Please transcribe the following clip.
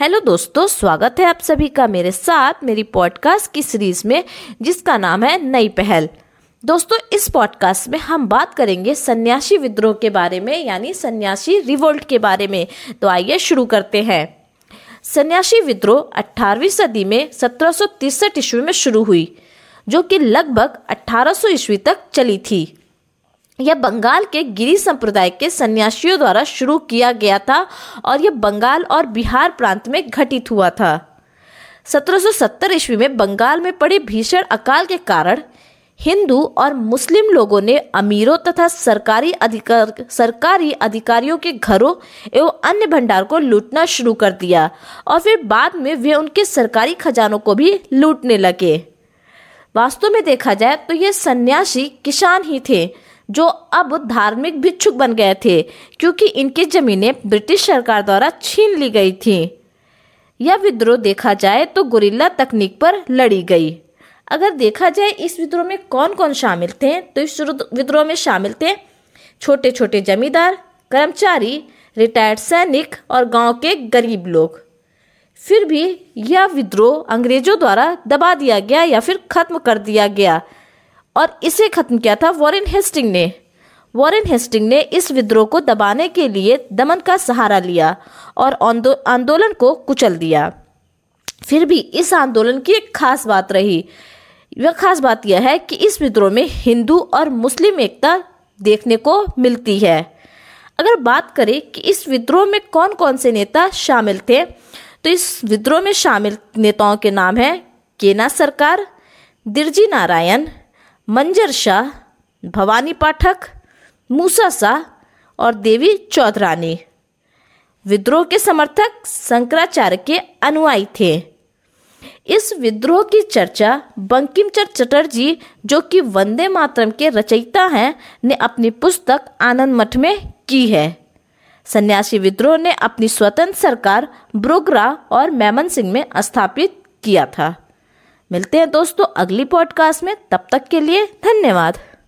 Hello दोस्तों, स्वागत है आप सभी का मेरे साथ मेरी पॉडकास्ट की सीरीज़ में, जिसका नाम है नई पहल। दोस्तों, इस पॉडकास्ट में हम बात करेंगे सन्यासी विद्रोह के बारे में, यानी सन्यासी रिवोल्ट के बारे में। तो आइए शुरू करते हैं। सन्यासी विद्रोह 18वीं सदी में सत्रह ईस्वी में शुरू हुई, जो कि लगभग 1800 ईस्वी तक चली थी। यह बंगाल के गिरी संप्रदाय के सन्यासियों द्वारा शुरू किया गया था और यह बंगाल और बिहार प्रांत में घटित हुआ था। 1770 ईस्वी में बंगाल में पड़े भीषण अकाल के कारण हिंदू और मुस्लिम लोगों ने अमीरों तथा सरकारी अधिकार, सरकारी अधिकारियों के घरों एवं अन्य भंडार को लूटना शुरू कर दिया और फिर बाद में वे उनके सरकारी खजानों को भी लूटने लगे। वास्तव में देखा जाए तो ये सन्यासी किसान ही थे जो अब धार्मिक भिक्षुक बन गए थे, क्योंकि इनकी जमीनें ब्रिटिश सरकार द्वारा छीन ली गई थी। यह विद्रोह देखा जाए तो गुरिल्ला तकनीक पर लड़ी गई। अगर देखा जाए, इस विद्रोह में कौन कौन शामिल थे तो इस विद्रोह में शामिल थे छोटे छोटे जमींदार, कर्मचारी, रिटायर्ड सैनिक और गाँव के गरीब लोग। फिर भी यह विद्रोह अंग्रेज़ों द्वारा दबा दिया गया या फिर खत्म कर दिया गया और इसे खत्म किया था वॉरेन हेस्टिंग ने। वॉरेन हेस्टिंग ने इस विद्रोह को दबाने के लिए दमन का सहारा लिया और आंदोलन को कुचल दिया। फिर भी इस आंदोलन की एक खास बात रही। वह खास बात यह है कि इस विद्रोह में हिंदू और मुस्लिम एकता देखने को मिलती है। अगर बात करें कि इस विद्रोह में कौन कौन से नेता शामिल थे तो इस विद्रोह में शामिल नेताओं के नाम हैं केना सरकार दिरजी नारायण मंजर शाह, भवानी पाठक, मूसा शाह और देवी चौधरानी। विद्रोह के समर्थक शंकराचार्य के अनुयायी थे। इस विद्रोह की चर्चा बंकिम चटर्जी, जो कि वंदे मातरम के रचयिता हैं, ने अपनी पुस्तक आनंद मठ में की है। सन्यासी विद्रोह ने अपनी स्वतंत्र सरकार ब्रोगरा और मैमन सिंह में स्थापित किया था। मिलते हैं दोस्तों अगली पॉडकास्ट में तब तक के लिए धन्यवाद।